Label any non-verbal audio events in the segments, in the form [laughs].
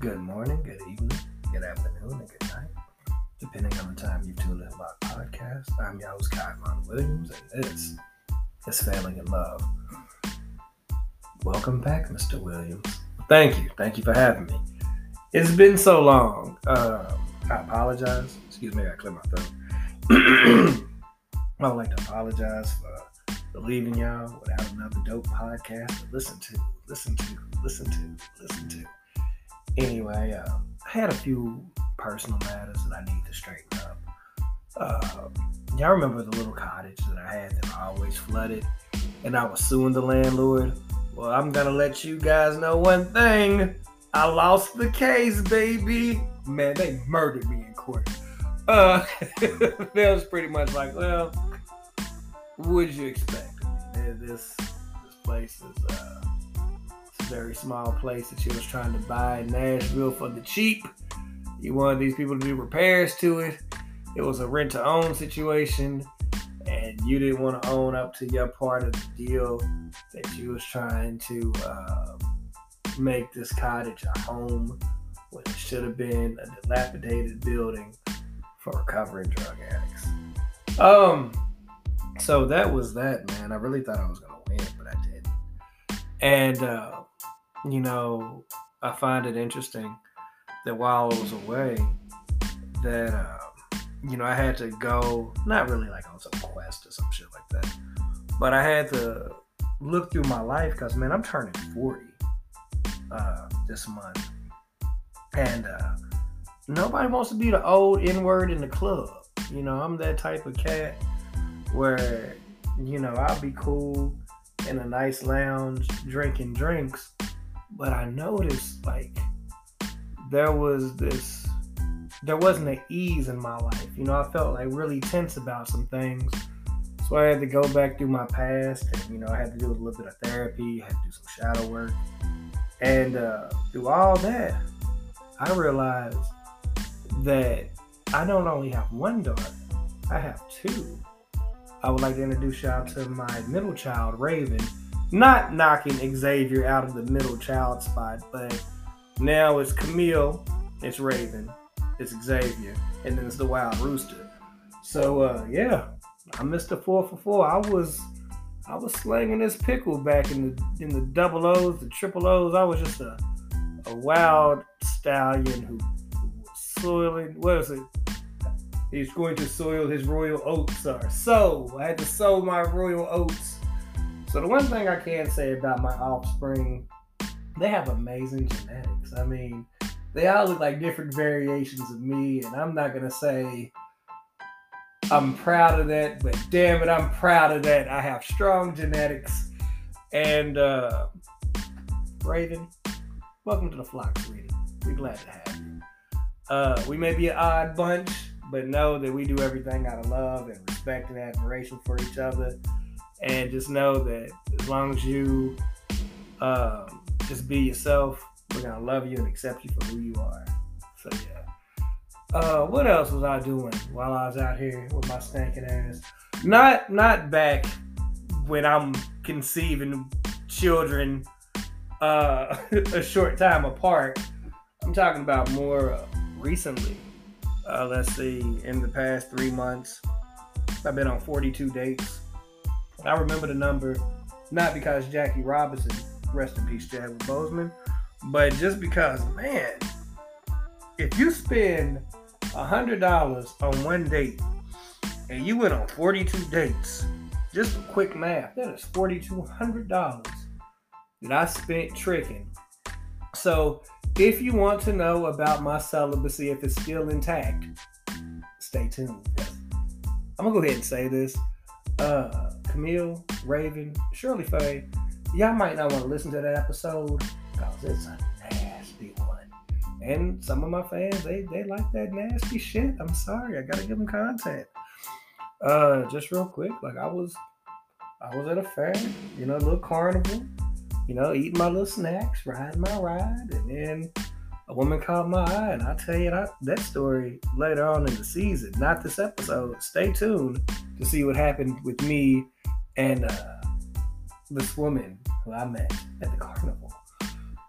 good morning, good evening, good afternoon, and good night, depending on the time you tune in my podcast. I'm your host, Kyvon Williams, and this is Failing in Love. Welcome back, Mr. Williams. Thank you. Thank you for having me. It's been so long. Um, I apologize. Excuse me, I clear my throat. [clears throat] I would like to apologize for leaving y'all without another dope podcast to listen to, listen to, listen to, listen to. Anyway, uh, I had a few personal matters that I need to straighten up. Uh, y'all remember the little cottage that I had that always flooded, and I was suing the landlord. Well, I'm gonna let you guys know one thing. I lost the case, baby. Man, they murdered me in court. Uh, [laughs] that was pretty much like, well, did you expect? This this place is uh, very small place that she was trying to buy in Nashville for the cheap. You wanted these people to do repairs to it. It was a rent to own situation, and you didn't want to own up to your part of the deal that you was trying to uh, make this cottage a home when it should have been a dilapidated building for recovering drug addicts. Um, so that was that, man. I really thought I was gonna win, but I didn't. And uh, you know, I find it interesting that while I was away, that um, you know I had to go not really like on some quest or some shit like that, but I had to look through my life because man, I'm turning 40 uh, this month, and uh, nobody wants to be the old N word in the club. You know, I'm that type of cat where you know I'll be cool in a nice lounge drinking drinks but I noticed like there was this there wasn't an ease in my life. You know, I felt like really tense about some things. So I had to go back through my past and you know, I had to do a little bit of therapy, I had to do some shadow work. And uh, through all that, I realized that I don't only have one daughter, I have two. I would like to introduce y'all to my middle child, Raven not knocking Xavier out of the middle child spot, but now it's Camille, it's Raven, it's Xavier, and then it's the Wild Rooster. So uh, yeah, I missed the four for four. I was I was slinging this pickle back in the in the double O's, the triple O's. I was just a a wild stallion who, who was soiling. What is it? He's going to soil his royal oats. Or so I had to sow my royal oats so the one thing I can say about my offspring, they have amazing genetics. I mean, they all look like different variations of me, and I'm not gonna say I'm proud of that, but damn it, I'm proud of that. I have strong genetics. And uh Raven, welcome to the flock, sweetie. We're glad to have you. Uh, we may be an odd bunch, but know that we do everything out of love and respect and admiration for each other and just know that as long as you um, just be yourself, we're gonna love you and accept you for who you are. So yeah. Uh, what else was I doing while I was out here with my stinking ass? Not not back when I'm conceiving children uh, [laughs] a short time apart. I'm talking about more uh, recently. Let's see, in the past three months, I've been on 42 dates I remember the number not because Jackie Robinson, rest in peace, Chadwick Boseman, but just because, man, if you spend a hundred dollars on one date and you went on 42 dates, just a quick math, that is $4,200 that I spent tricking. So if you want to know about my celibacy, if it's still intact, stay tuned. I'm gonna go ahead and say this. Uh, Camille, Raven, Shirley Faye, y'all might not want to listen to that episode because it's a nasty one. And some of my fans, they, they like that nasty shit. I'm sorry, I gotta give them content. Uh, just real quick, like I was, I was at a fair, you know, a little carnival, you know, eating my little snacks, riding my ride, and then a woman caught my eye, and I'll tell you that, that story later on in the season, not this episode. Stay tuned to see what happened with me and uh, this woman who I met at the carnival.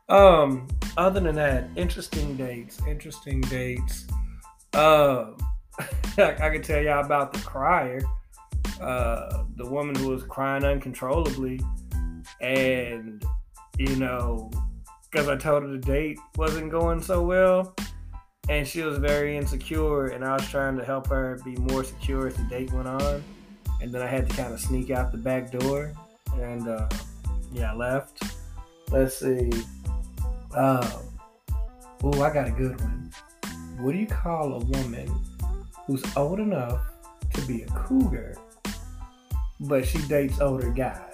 Um, other than that, interesting dates. Interesting dates. Um, [laughs] I, can tell y'all about the crier, uh, the woman who was crying uncontrollably, and you know, because I told her the date wasn't going so well, and she was very insecure, and I was trying to help her be more secure as the date went on, and then I had to kind of sneak out the back door, and uh, yeah, I left. Let's see. Um, oh, I got a good one. What do you call a woman who's old enough to be a cougar, but she dates older guys?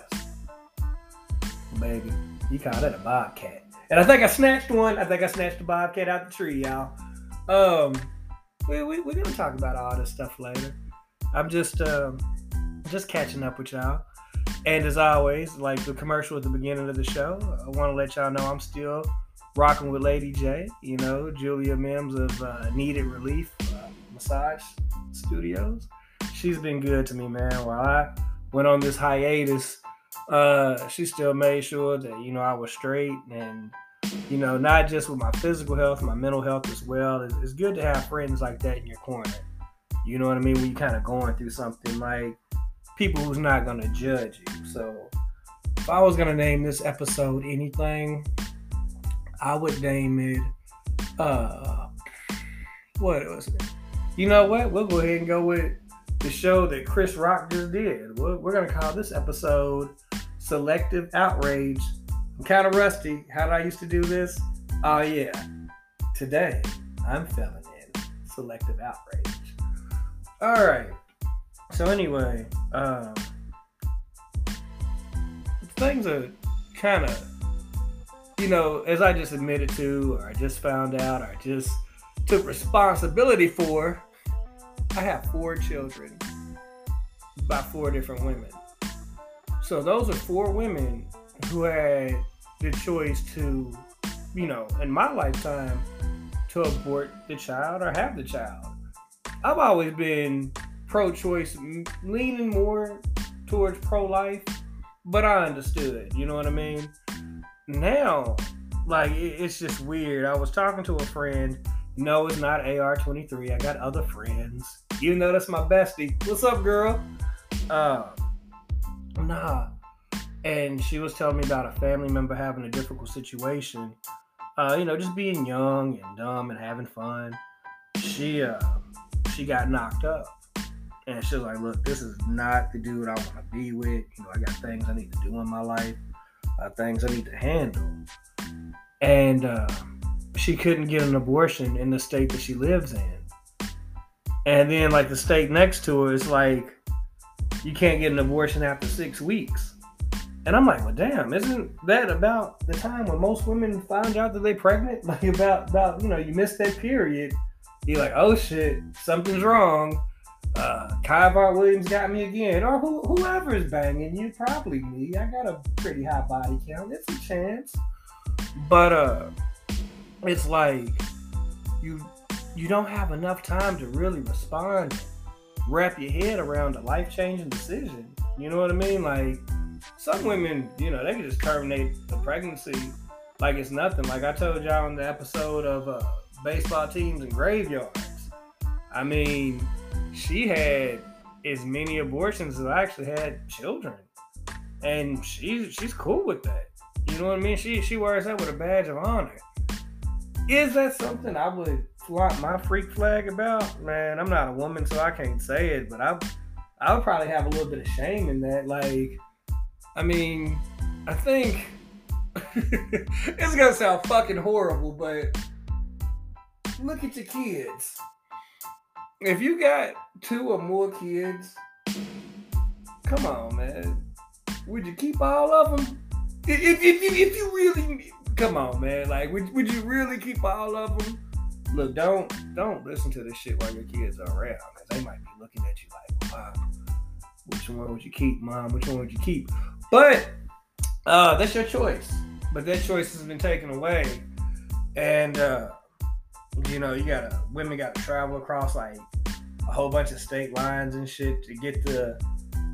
Baby, you call that a bobcat. And I think I snatched one. I think I snatched a bobcat out the tree, y'all. Um, we, we, we're gonna talk about all this stuff later. I'm just um, just catching up with y'all. And as always, like the commercial at the beginning of the show, I want to let y'all know I'm still rocking with Lady J. You know, Julia Mims of uh, Needed Relief uh, Massage Studios. She's been good to me, man. While I went on this hiatus, uh, she still made sure that you know I was straight and you know not just with my physical health, my mental health as well. It's, it's good to have friends like that in your corner. You know what I mean? When you're kind of going through something like people who's not gonna judge you. So if I was gonna name this episode anything, I would name it uh what was it? You know what? We'll go ahead and go with the show that Chris Rock just did. We're, we're gonna call this episode Selective Outrage. I'm kind of rusty. How did I used to do this? Oh yeah. Today I'm filling in selective outrage. All right. So anyway, um, things are kind of, you know, as I just admitted to, or I just found out, or I just took responsibility for. I have four children by four different women. So those are four women who had the choice to, you know, in my lifetime, to abort the child or have the child. I've always been pro choice, leaning more towards pro life, but I understood. You know what I mean? Now, like, it's just weird. I was talking to a friend. No, it's not AR23. I got other friends. Even though that's my bestie. What's up, girl? Uh, nah. And she was telling me about a family member having a difficult situation. Uh, you know, just being young and dumb and having fun. She uh, she got knocked up and she was like, "Look, this is not the dude I want to be with. You know, I got things I need to do in my life, uh, things I need to handle." And uh, she couldn't get an abortion in the state that she lives in. And then, like the state next to her is like, you can't get an abortion after six weeks. And I'm like, well, damn, isn't that about the time when most women find out that they're pregnant? [laughs] Like about about you know, you missed that period. You're like, oh shit, something's wrong uh, Kyvon Williams got me again, or who, whoever is banging you, probably me. I got a pretty high body count. It's a chance, but uh, it's like you you don't have enough time to really respond, wrap your head around a life changing decision. You know what I mean? Like some women, you know, they can just terminate the pregnancy like it's nothing. Like I told y'all in the episode of uh, baseball teams and graveyards. I mean, she had as many abortions as I actually had children, and she's she's cool with that. You know what I mean? She she wears that with a badge of honor. Is that something I would flaunt my freak flag about? Man, I'm not a woman, so I can't say it, but I I would probably have a little bit of shame in that. Like, I mean, I think [laughs] it's gonna sound fucking horrible, but look at your kids if you got two or more kids, come on, man. Would you keep all of them? If, if, if, if you really, come on, man. Like, would, would you really keep all of them? Look, don't don't listen to this shit while your kids are around, because they might be looking at you like, wow, which one would you keep, mom? Which one would you keep? But uh, that's your choice. But that choice has been taken away, and uh, you know, you gotta women gotta travel across like a whole bunch of state lines and shit to get the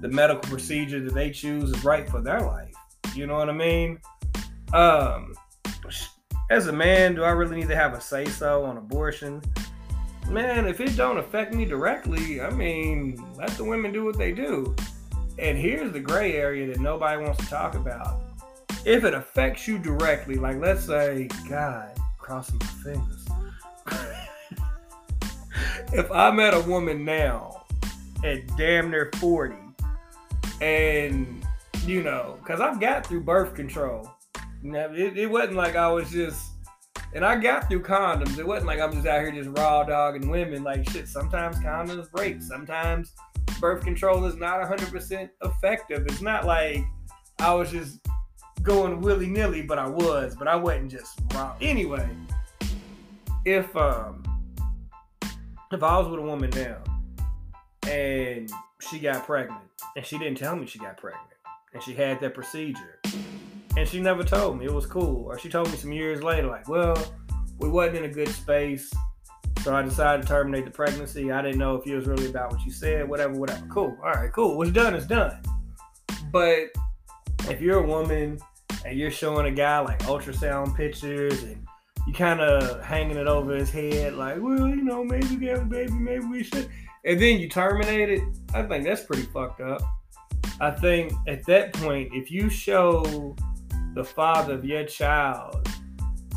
the medical procedure that they choose is right for their life. You know what I mean? Um, as a man, do I really need to have a say so on abortion? Man, if it don't affect me directly, I mean, let the women do what they do. And here's the gray area that nobody wants to talk about. If it affects you directly, like let's say, God, crossing my fingers. If I met a woman now at damn near 40 and you know, because I've got through birth control. Know, it, it wasn't like I was just, and I got through condoms. It wasn't like I'm just out here just raw dogging women. Like shit, sometimes condoms break. Sometimes birth control is not 100% effective. It's not like I was just going willy nilly, but I was, but I wasn't just raw. Anyway, if um if I was with a woman now and she got pregnant and she didn't tell me she got pregnant and she had that procedure and she never told me it was cool. Or she told me some years later like well we wasn't in a good space so i decided to terminate the pregnancy. I didn't know if it was really about what you said whatever whatever. Cool. All right cool. What's done is done. But if you're a woman and you're showing a guy like ultrasound pictures and you kind of hanging it over his head like well you know maybe we have a baby maybe we should and then you terminate it i think that's pretty fucked up I think at that point, if you show the father of your child,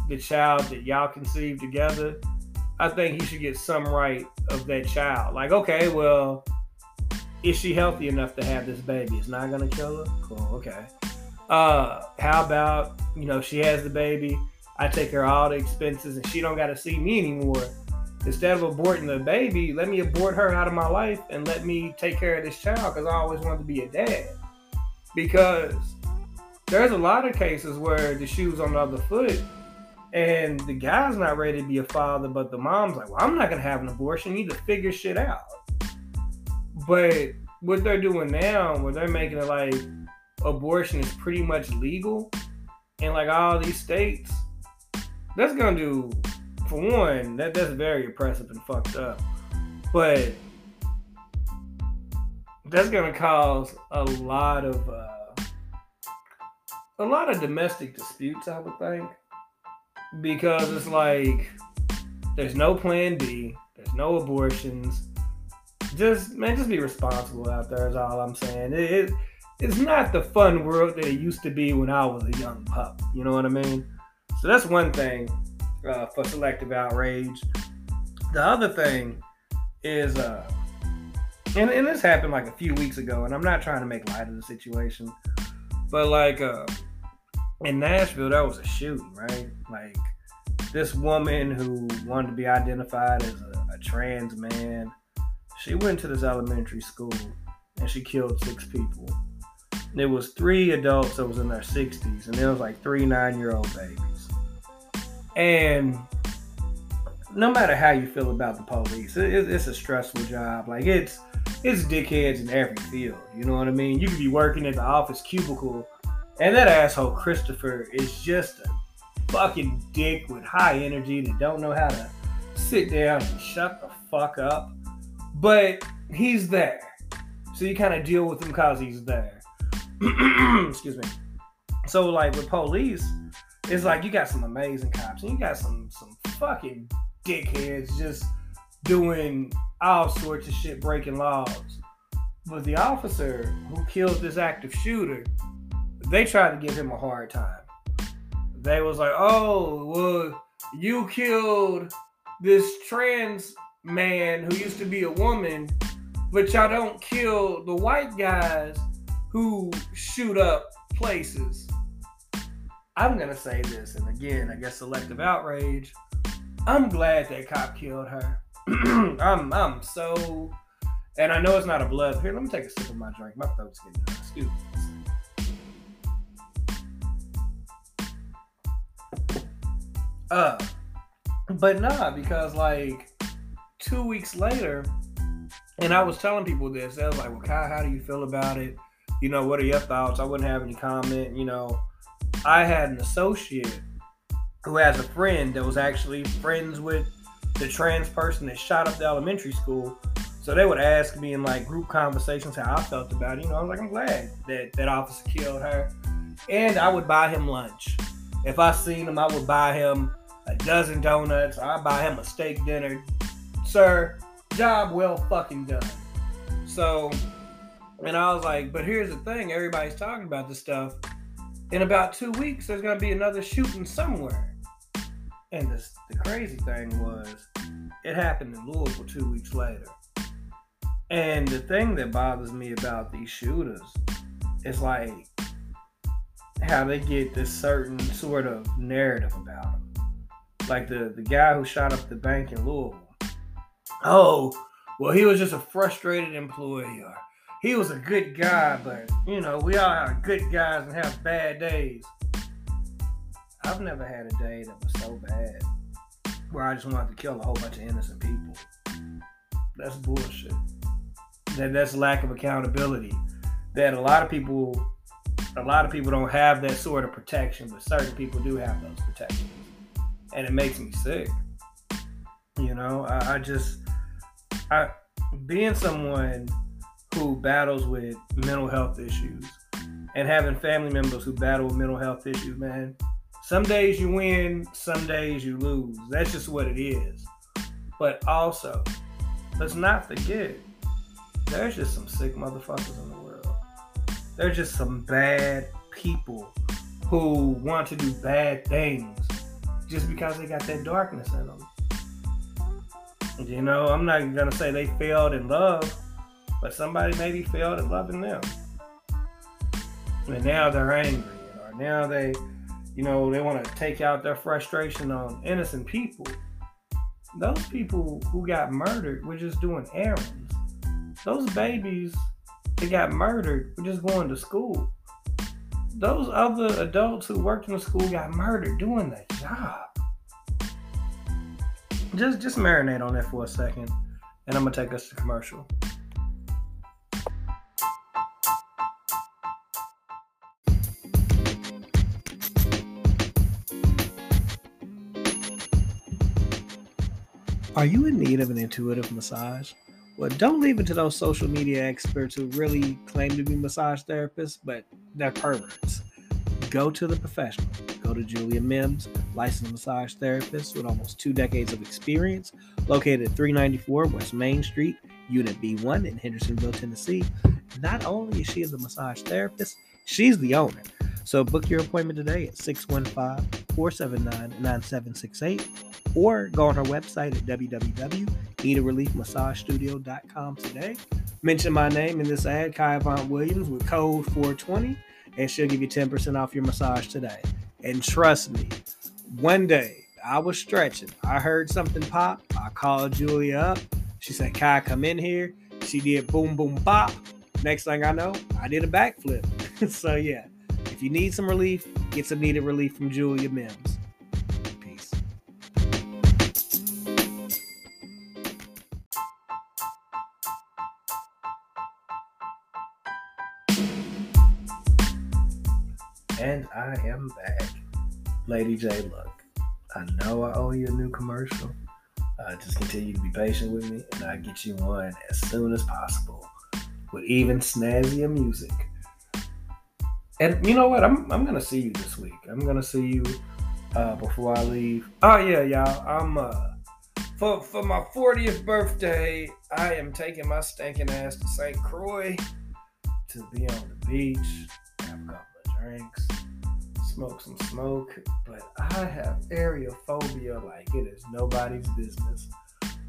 the child that y'all conceived together, I think he should get some right of that child. Like, okay, well, is she healthy enough to have this baby? It's not gonna kill her. Cool. Okay. Uh, how about you know she has the baby? I take care of all the expenses, and she don't got to see me anymore instead of aborting the baby, let me abort her out of my life and let me take care of this child because I always wanted to be a dad. Because there's a lot of cases where the shoe's on the other foot and the guy's not ready to be a father, but the mom's like, well, I'm not going to have an abortion. You need to figure shit out. But what they're doing now, where they're making it like abortion is pretty much legal in like all these states, that's to do for one, that that's very oppressive and fucked up. But that's gonna cause a lot of uh, a lot of domestic disputes, I would think, because it's like there's no plan B, there's no abortions. Just man, just be responsible out there. Is all I'm saying. It, it it's not the fun world that it used to be when I was a young pup. You know what I mean? So that's one thing uh, for selective outrage. The other thing is, uh, and, and this happened like a few weeks ago, and I'm not trying to make light of the situation, but like uh, in Nashville, that was a shooting, right? Like this woman who wanted to be identified as a, a trans man, she went to this elementary school and she killed six people. There was three adults that was in their 60s, and there was like three nine-year-old babies. And no matter how you feel about the police, it, it's a stressful job. Like it's it's dickheads in every field. You know what I mean? You could be working at the office cubicle, and that asshole Christopher is just a fucking dick with high energy that don't know how to sit down and shut the fuck up. But he's there, so you kind of deal with him because he's there. [clears throat] Excuse me. So like with police it's like you got some amazing cops and you got some some fucking dickheads just doing all sorts of shit, breaking laws. But the officer who killed this active shooter, they tried to give him a hard time. They was like, "Oh, well, you killed this trans man who used to be a woman, but y'all don't kill the white guys who shoot up places." I'm gonna say this, and again, I guess selective outrage. I'm glad that cop killed her. [clears throat] I'm I'm so, and I know it's not a blood. Here, let me take a sip of my drink. My throat's getting dry. Excuse me. Uh, but nah, because like two weeks later, and I was telling people this. I was like, "Well, Kai, how do you feel about it? You know, what are your thoughts?" I wouldn't have any comment. You know I had an associate who has a friend that was actually friends with the trans person that shot up the elementary school. So they would ask me in like group conversations how I felt about it. You know, I was like, I'm glad that that officer killed her. And I would buy him lunch. If I seen him, I would buy him a dozen donuts. I buy him a steak dinner. Sir, job well fucking done. So, and I was like, but here's the thing: everybody's talking about this stuff. In about two weeks, there's gonna be another shooting somewhere. And this, the crazy thing was, it happened in Louisville two weeks later. And the thing that bothers me about these shooters is like how they get this certain sort of narrative about them. Like the, the guy who shot up the bank in Louisville. Oh, well, he was just a frustrated employee. Or he was a good guy, but you know, we all have good guys and have bad days. I've never had a day that was so bad where I just wanted to kill a whole bunch of innocent people. That's bullshit. That that's lack of accountability. That a lot of people a lot of people don't have that sort of protection, but certain people do have those protections. And it makes me sick. You know, I, I just I being someone who battles with mental health issues and having family members who battle with mental health issues, man, some days you win, some days you lose. That's just what it is. But also, let's not forget, there's just some sick motherfuckers in the world. There's just some bad people who want to do bad things just because they got that darkness in them. You know, I'm not gonna say they failed in love, but somebody maybe failed in loving them. And now they're angry, or now they you know, they want to take out their frustration on innocent people. Those people who got murdered were just doing errands. Those babies that got murdered were just going to school. Those other adults who worked in the school got murdered doing that job. Just just marinate on that for a second, and I'm gonna take us to commercial. Are you in need of an intuitive massage? Well, don't leave it to those social media experts who really claim to be massage therapists, but they're perverts. Go to the professional. Go to Julia Mims, licensed massage therapist with almost two decades of experience, located at 394 West Main Street, Unit B1 in Hendersonville, Tennessee. Not only is she a massage therapist, she's the owner. So book your appointment today at 615 479 9768 or go on her website at www.neededreliefmassagestudio.com today. Mention my name in this ad, Kai Von Williams, with code 420, and she'll give you 10% off your massage today. And trust me, one day I was stretching. I heard something pop. I called Julia up. She said, Kai, come in here. She did boom, boom, bop. Next thing I know, I did a backflip. [laughs] so, yeah, if you need some relief, get some needed relief from Julia Mims. I am back. Lady J, look, I know I owe you a new commercial. Uh, just continue to be patient with me, and I'll get you one as soon as possible with even snazzier music. And you know what? I'm, I'm going to see you this week. I'm going to see you uh, before I leave. Oh, yeah, y'all. I'm. Uh, for, for my 40th birthday, I am taking my stinking ass to St. Croix to be on the beach, have a couple of drinks, smoke some smoke, but I have aerophobia like it is nobody's business.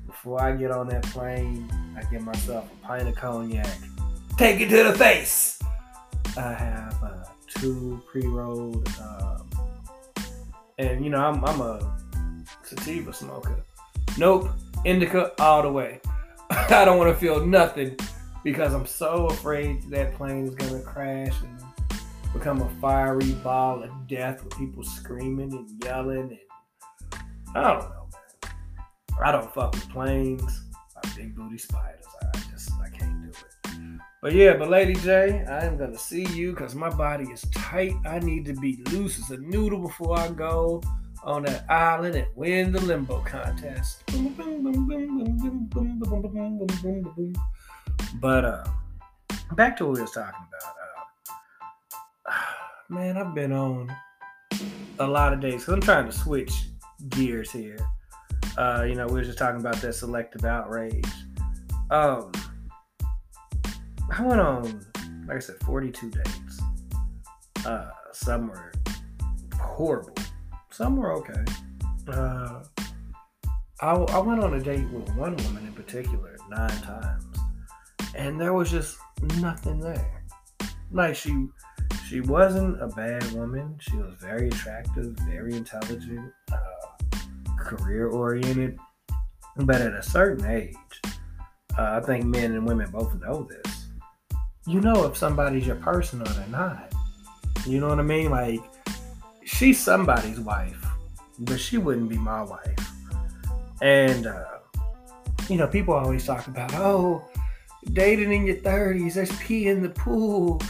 Before I get on that plane, I get myself a pint of cognac. Take it to the face! I have uh, two pre-rolled, um, and you know I'm, I'm a sativa smoker. Nope, indica all the way. [laughs] I don't want to feel nothing because I'm so afraid that plane is gonna crash and become a fiery ball of death with people screaming and yelling and I don't know. I don't fuck with planes or big booty spiders. I just I can't do it. But yeah, but Lady J, I am gonna see you because my body is tight. I need to be loose as a noodle before I go on that island and win the limbo contest. But uh, back to what we was talking about man, I've been on a lot of days because I'm trying to switch gears here. Uh, you know, we were just talking about that selective outrage. Um, I went on, like I said, 42 dates. Uh, some were horrible. Some were okay. Uh, I, I went on a date with one woman in particular nine times, and there was just nothing there. Like she, she wasn't a bad woman. She was very attractive, very intelligent, uh, career oriented. But at a certain age, uh, I think men and women both know this. You know if somebody's your person or they're not. You know what I mean? Like she's somebody's wife, but she wouldn't be my wife. And uh, you know, people always talk about, oh, dating in your thirties, there's pee in the pool.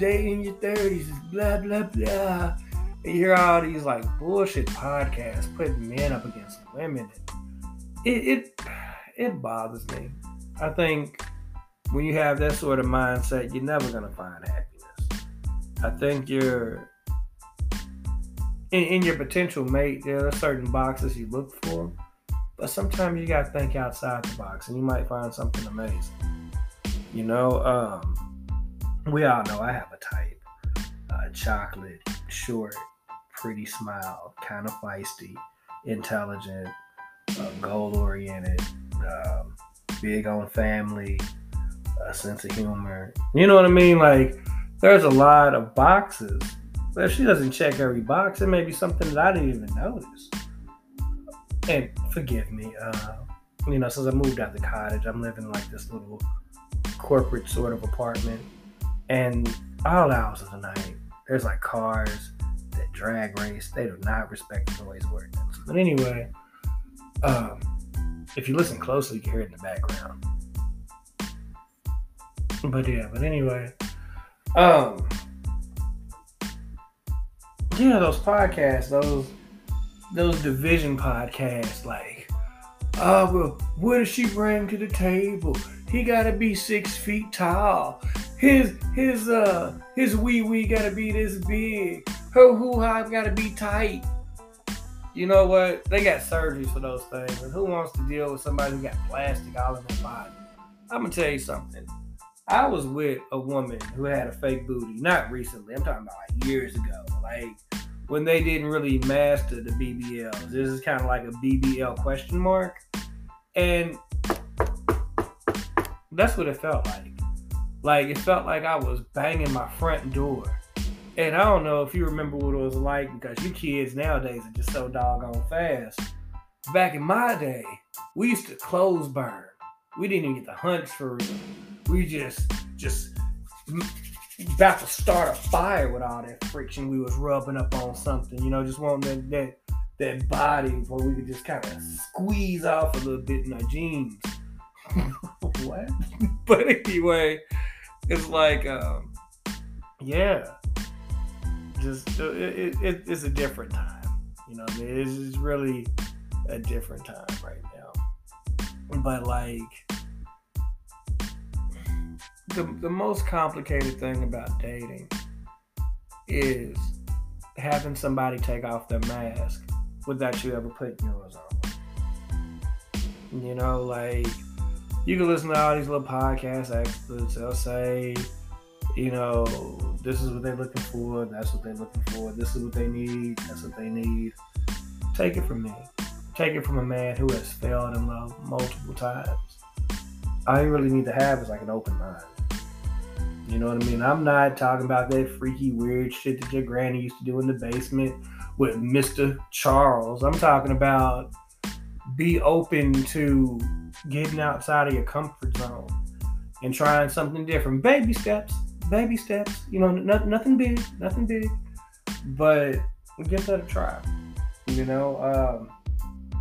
Dating in your thirties blah blah blah. And you hear all these like bullshit podcasts putting men up against women. It it it bothers me. I think when you have that sort of mindset, you're never gonna find happiness. I think you're in, in your potential mate, there are certain boxes you look for, but sometimes you got to think outside the box and you might find something amazing. You know, um, we all know I have a type uh, chocolate, short, pretty smile, kind of feisty, intelligent, uh, goal oriented, um, big on family, a sense of humor. You know what I mean? Like, there's a lot of boxes but if she doesn't check every box, it may be something that I didn't even notice. And forgive me, uh, you know, since I moved out of the cottage, I'm living in like this little corporate sort of apartment. And all hours of the night, there's like cars that drag race. They do not respect the noise ordinance. But anyway, um, if you listen closely, you can hear it in the background. But yeah, but anyway, um, yeah, those podcasts, those those division podcasts, like, oh well, what does she bring to the table? He gotta be six feet tall. His his uh his wee wee gotta be this big. Her hoo ha gotta be tight. You know what? They got surgeries for those things. And who wants to deal with somebody who got plastic all in their body? I'm gonna tell you something. I was with a woman who had a fake booty, not recently. I'm talking about like years ago. Like when they didn't really master the BBLs. This is kind of like a BBL question mark. And that's what it felt like. Like it felt like I was banging my front door. And I don't know if you remember what it was like because you kids nowadays are just so doggone fast. Back in my day, we used to close burn. We didn't even get the hunch for real. We just just about to start a fire with all that friction we was rubbing up on something, you know, just wanting that that, that body where we could just kind of squeeze off a little bit in our jeans. What? [laughs] but anyway, it's like, um, yeah, just uh, it, it, it's a different time. You know, I mean, it's, it's really a different time right now. But like the, the most complicated thing about dating is having somebody take off their mask without you ever putting yours on. You know, like you can listen to all these little podcast experts. They'll say, you know, this is what they're looking for. That's what they're looking for. This is what they need. That's what they need. Take it from me. Take it from a man who has failed in love multiple times. All you really need to have is like an open mind. You know what I mean? I'm not talking about that freaky, weird shit that your granny used to do in the basement with Mr. Charles. I'm talking about be open to getting outside of your comfort zone and trying something different. Baby steps, baby steps. You know, nothing big, nothing big, but give that a try. You know, um,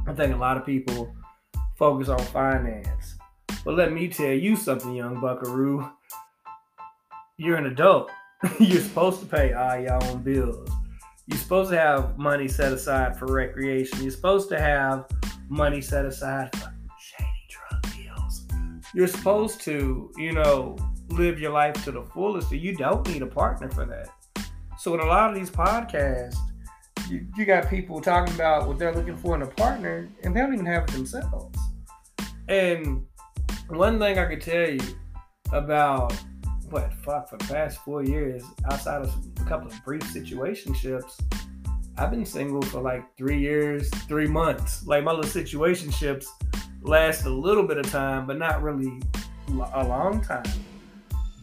I think a lot of people focus on finance. But let me tell you something, young buckaroo you're an adult. [laughs] you're supposed to pay all your own bills. You're supposed to have money set aside for recreation. You're supposed to have money set aside for. You're supposed to, you know, live your life to the fullest. So you don't need a partner for that. So in a lot of these podcasts, you, you got people talking about what they're looking for in a partner, and they don't even have it themselves. And one thing I could tell you about what fuck for the past four years, outside of a couple of brief situationships, I've been single for like three years, three months. Like my little situationships last a little bit of time, but not really a long time.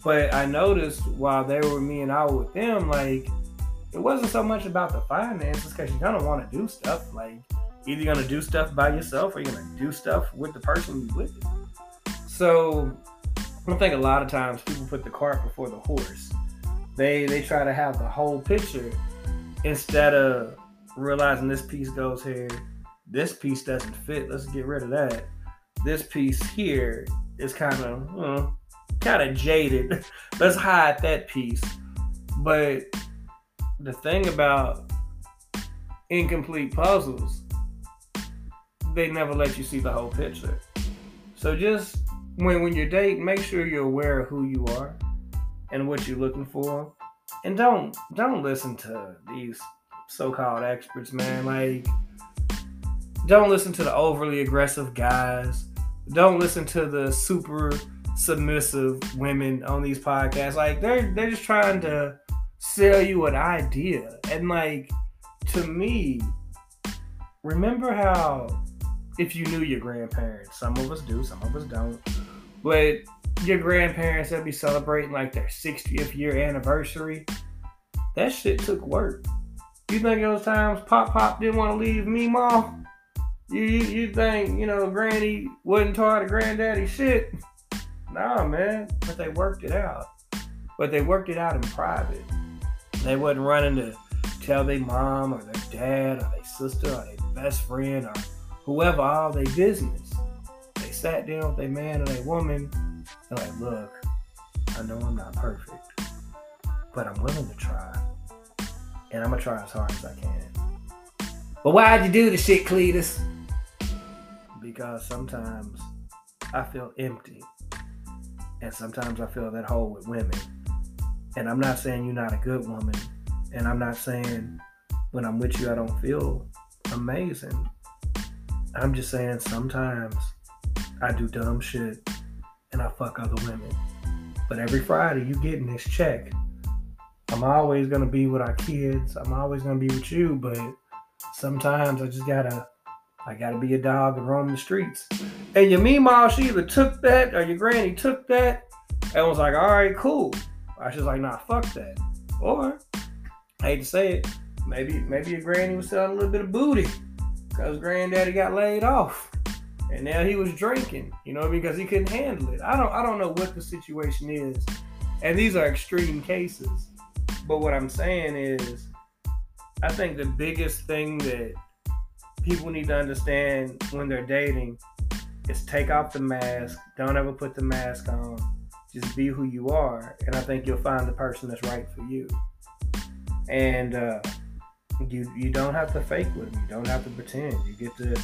But I noticed while they were me and I with them, like it wasn't so much about the finances because you kind of want to do stuff. Like either you're gonna do stuff by yourself or you're gonna do stuff with the person you're with. So I think a lot of times people put the cart before the horse. They they try to have the whole picture instead of realizing this piece goes here, this piece doesn't fit. Let's get rid of that. This piece here is kind of uh, kind of jaded. [laughs] Let's hide that piece. But the thing about incomplete puzzles, they never let you see the whole picture. So just when when you're dating, make sure you're aware of who you are and what you're looking for. And don't don't listen to these so-called experts, man. Like don't listen to the overly aggressive guys. Don't listen to the super submissive women on these podcasts. Like they're they're just trying to sell you an idea. And like to me, remember how if you knew your grandparents, some of us do, some of us don't, but your grandparents that be celebrating like their 60th year anniversary, that shit took work. You think those times Pop Pop didn't want to leave me, Mom? You, you, you think, you know, Granny wasn't tired of Granddaddy shit? Nah, man. But they worked it out. But they worked it out in private. They wasn't running to tell their mom or their dad or their sister or their best friend or whoever all their business. They sat down with their man or their woman and like, look, I know I'm not perfect, but I'm willing to try. And I'm gonna try as hard as I can. But why'd you do the shit, Cletus? Because sometimes I feel empty. And sometimes I feel that hole with women. And I'm not saying you're not a good woman. And I'm not saying when I'm with you, I don't feel amazing. I'm just saying sometimes I do dumb shit and I fuck other women. But every Friday, you getting this check. I'm always gonna be with our kids. I'm always gonna be with you, but sometimes I just gotta I gotta be a dog and roam the streets. And your meemaw, she either took that or your granny took that and was like, all right, cool. I was like, nah, fuck that. Or, I hate to say it, maybe maybe your granny was selling a little bit of booty because granddaddy got laid off. And now he was drinking, you know, because he couldn't handle it. I don't I don't know what the situation is. And these are extreme cases. But what I'm saying is I think the biggest thing that people need to understand when they're dating is take off the mask. Don't ever put the mask on. Just be who you are, and I think you'll find the person that's right for you. And uh, you you don't have to fake with them. You don't have to pretend. You get to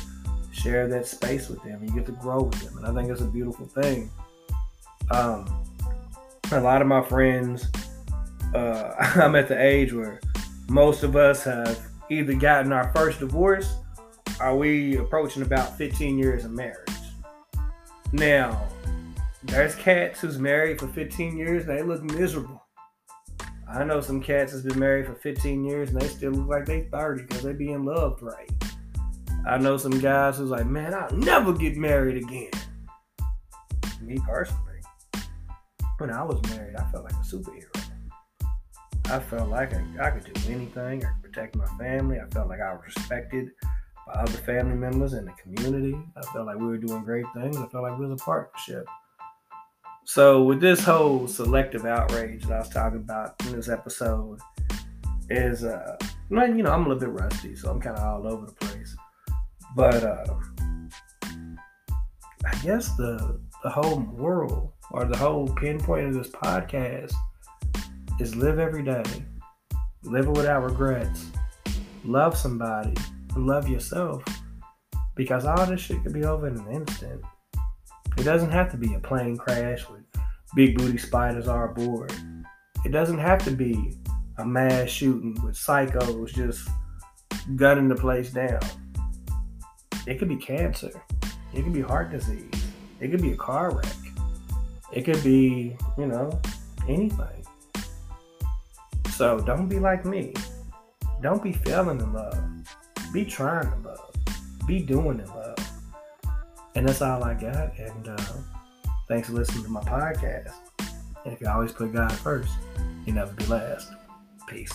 share that space with them. You get to grow with them, and I think it's a beautiful thing. Um, a lot of my friends, uh, [laughs] I'm at the age where most of us have either gotten our first divorce are we approaching about 15 years of marriage? Now, there's cats who's married for 15 years and they look miserable. I know some cats that's been married for 15 years and they still look like they 30 because they being loved right. I know some guys who's like, man, I'll never get married again. Me personally, when I was married, I felt like a superhero. I felt like I, I could do anything. I could protect my family. I felt like I was respected by other family members in the community. I felt like we were doing great things. I felt like we was a partnership. So with this whole selective outrage that I was talking about in this episode, is uh, you know I'm a little bit rusty, so I'm kind of all over the place. But uh, I guess the the whole moral or the whole pinpoint of this podcast is live every day, live without regrets, love somebody, love yourself because all this shit could be over in an instant. It doesn't have to be a plane crash with big booty spiders all aboard. It doesn't have to be a mass shooting with psychos just gunning the place down. It could be cancer. It could be heart disease. It could be a car wreck. It could be, you know, anything. So don't be like me. Don't be failing in love. Be trying to love. Be doing in love. And that's all I got. And uh, thanks for listening to my podcast. And if you always put God first, you never be last. Peace.